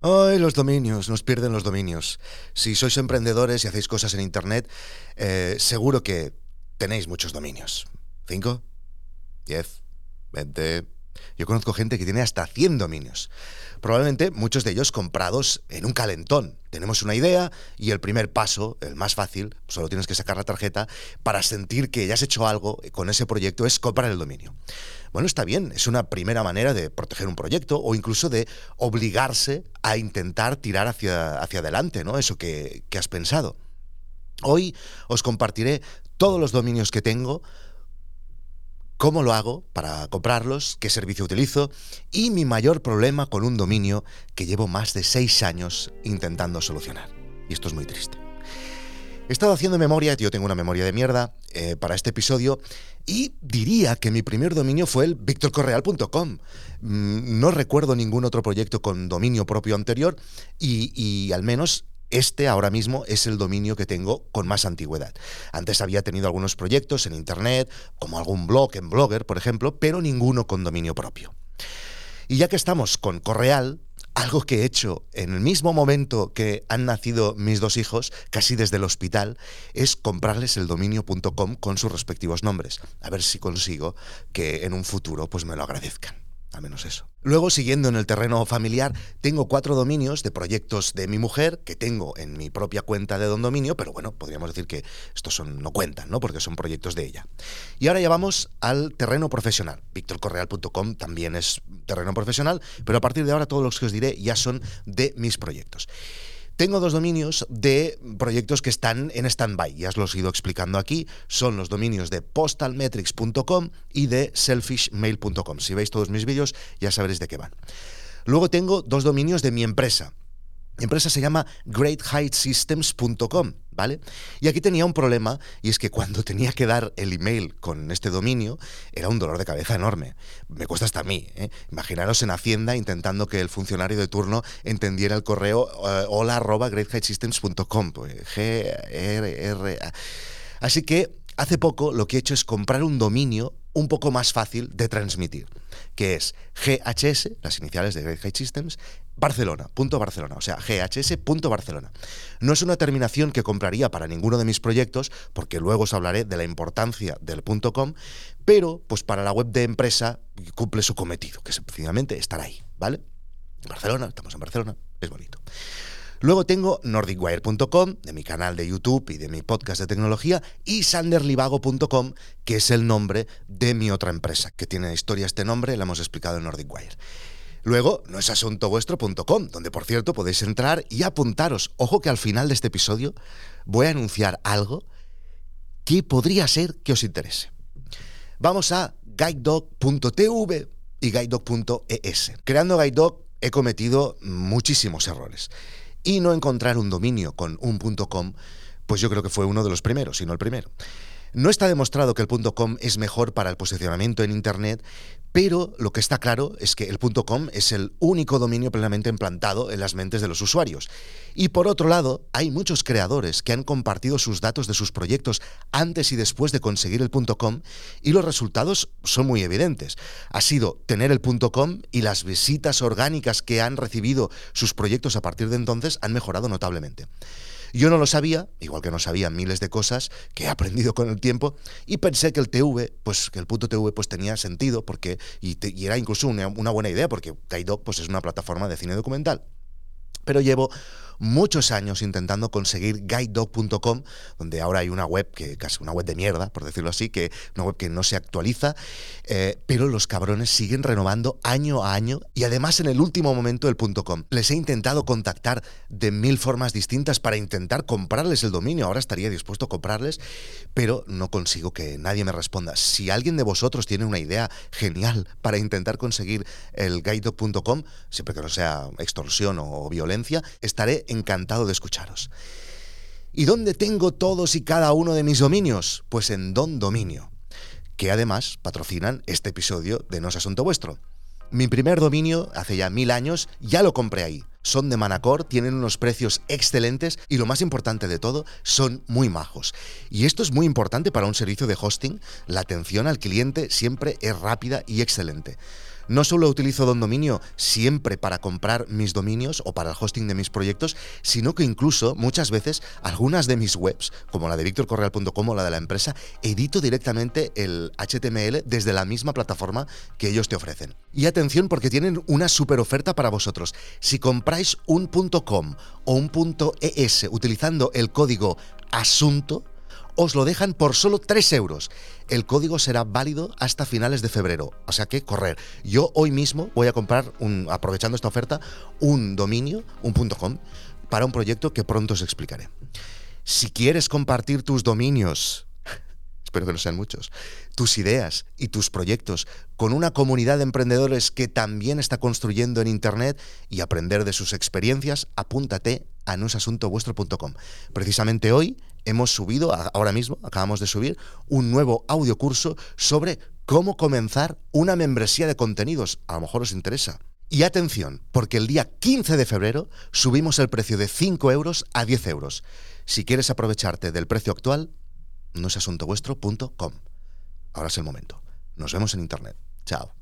Ay, los dominios, nos pierden los dominios. Si sois emprendedores y hacéis cosas en Internet, eh, seguro que tenéis muchos dominios. ¿Cinco? ¿Diez? ¿Veinte? Yo conozco gente que tiene hasta 100 dominios. Probablemente muchos de ellos comprados en un calentón. Tenemos una idea y el primer paso, el más fácil, solo tienes que sacar la tarjeta para sentir que ya has hecho algo con ese proyecto, es comprar el dominio. Bueno, está bien, es una primera manera de proteger un proyecto o incluso de obligarse a intentar tirar hacia, hacia adelante, ¿no? Eso que, que has pensado. Hoy os compartiré todos los dominios que tengo, cómo lo hago para comprarlos, qué servicio utilizo y mi mayor problema con un dominio que llevo más de seis años intentando solucionar. Y esto es muy triste. He estado haciendo memoria, yo tengo una memoria de mierda eh, para este episodio, y diría que mi primer dominio fue el victorcorreal.com. Mm, no recuerdo ningún otro proyecto con dominio propio anterior, y, y al menos este ahora mismo es el dominio que tengo con más antigüedad. Antes había tenido algunos proyectos en Internet, como algún blog en Blogger, por ejemplo, pero ninguno con dominio propio. Y ya que estamos con Correal, algo que he hecho en el mismo momento que han nacido mis dos hijos, casi desde el hospital, es comprarles el dominio.com con sus respectivos nombres. A ver si consigo que en un futuro pues me lo agradezcan. Al menos eso. Luego, siguiendo en el terreno familiar, tengo cuatro dominios de proyectos de mi mujer que tengo en mi propia cuenta de Don Dominio, pero bueno, podríamos decir que estos son, no cuentan, ¿no? Porque son proyectos de ella. Y ahora ya vamos al terreno profesional. VictorCorreal.com también es terreno profesional, pero a partir de ahora todos los que os diré ya son de mis proyectos. Tengo dos dominios de proyectos que están en stand-by, ya os los he ido explicando aquí. Son los dominios de postalmetrics.com y de selfishmail.com. Si veis todos mis vídeos ya sabréis de qué van. Luego tengo dos dominios de mi empresa. Mi empresa se llama greatheightsystems.com, ¿vale? Y aquí tenía un problema, y es que cuando tenía que dar el email con este dominio, era un dolor de cabeza enorme. Me cuesta hasta a mí, ¿eh? Imaginaros en Hacienda intentando que el funcionario de turno entendiera el correo uh, hola. Pues, G R R Así que hace poco lo que he hecho es comprar un dominio un poco más fácil de transmitir, que es GHS, las iniciales de Great Height Systems, Barcelona, punto Barcelona, o sea, ghs.barcelona. No es una terminación que compraría para ninguno de mis proyectos, porque luego os hablaré de la importancia del punto .com, pero pues para la web de empresa cumple su cometido, que es sencillamente estar ahí, ¿vale? Barcelona, estamos en Barcelona, es bonito. Luego tengo nordicwire.com, de mi canal de YouTube y de mi podcast de tecnología, y sanderlivago.com, que es el nombre de mi otra empresa, que tiene historia este nombre, la hemos explicado en Nordicwire. Luego, no es asunto vuestro.com, donde por cierto podéis entrar y apuntaros. Ojo que al final de este episodio voy a anunciar algo que podría ser que os interese. Vamos a guidedog.tv y guidedog.es. Creando Guidedog he cometido muchísimos errores y no encontrar un dominio con un .com, pues yo creo que fue uno de los primeros, si no el primero. No está demostrado que el .com es mejor para el posicionamiento en Internet, pero lo que está claro es que el .com es el único dominio plenamente implantado en las mentes de los usuarios. Y por otro lado, hay muchos creadores que han compartido sus datos de sus proyectos antes y después de conseguir el .com y los resultados son muy evidentes. Ha sido tener el .com y las visitas orgánicas que han recibido sus proyectos a partir de entonces han mejorado notablemente. Yo no lo sabía, igual que no sabía miles de cosas que he aprendido con el tiempo, y pensé que el TV, pues que el puto TV pues tenía sentido, porque, y, era incluso una, buena idea, porque Kaido pues es una plataforma de cine documental. Pero llevo muchos años intentando conseguir guidedog.com, donde ahora hay una web que casi una web de mierda, por decirlo así, que una web que no se actualiza, eh, pero los cabrones siguen renovando año a año y además en el último momento el .com. Les he intentado contactar de mil formas distintas para intentar comprarles el dominio, ahora estaría dispuesto a comprarles, pero no consigo que nadie me responda. Si alguien de vosotros tiene una idea genial para intentar conseguir el guidedog.com, siempre que no sea extorsión o violencia, estaré encantado de escucharos. ¿Y dónde tengo todos y cada uno de mis dominios? Pues en Don Dominio, que además patrocinan este episodio de No es Asunto Vuestro. Mi primer dominio, hace ya mil años, ya lo compré ahí. Son de Manacor, tienen unos precios excelentes y lo más importante de todo, son muy majos. Y esto es muy importante para un servicio de hosting. La atención al cliente siempre es rápida y excelente. No solo utilizo Don Dominio siempre para comprar mis dominios o para el hosting de mis proyectos, sino que incluso muchas veces algunas de mis webs, como la de victorcorreal.com o la de la empresa, edito directamente el HTML desde la misma plataforma que ellos te ofrecen. Y atención porque tienen una super oferta para vosotros. Si compráis un .com o un .es utilizando el código asunto, os lo dejan por solo 3 euros. El código será válido hasta finales de febrero, o sea que correr. Yo hoy mismo voy a comprar, un, aprovechando esta oferta, un dominio, un .com, para un proyecto que pronto os explicaré. Si quieres compartir tus dominios, espero que no sean muchos, tus ideas y tus proyectos con una comunidad de emprendedores que también está construyendo en Internet y aprender de sus experiencias, apúntate a nosasuntovuestro.com. Precisamente hoy hemos subido, ahora mismo acabamos de subir, un nuevo audio curso sobre cómo comenzar una membresía de contenidos. A lo mejor os interesa. Y atención, porque el día 15 de febrero subimos el precio de 5 euros a 10 euros. Si quieres aprovecharte del precio actual, nosasuntovuestro.com. Ahora es el momento. Nos vemos en Internet. Chao.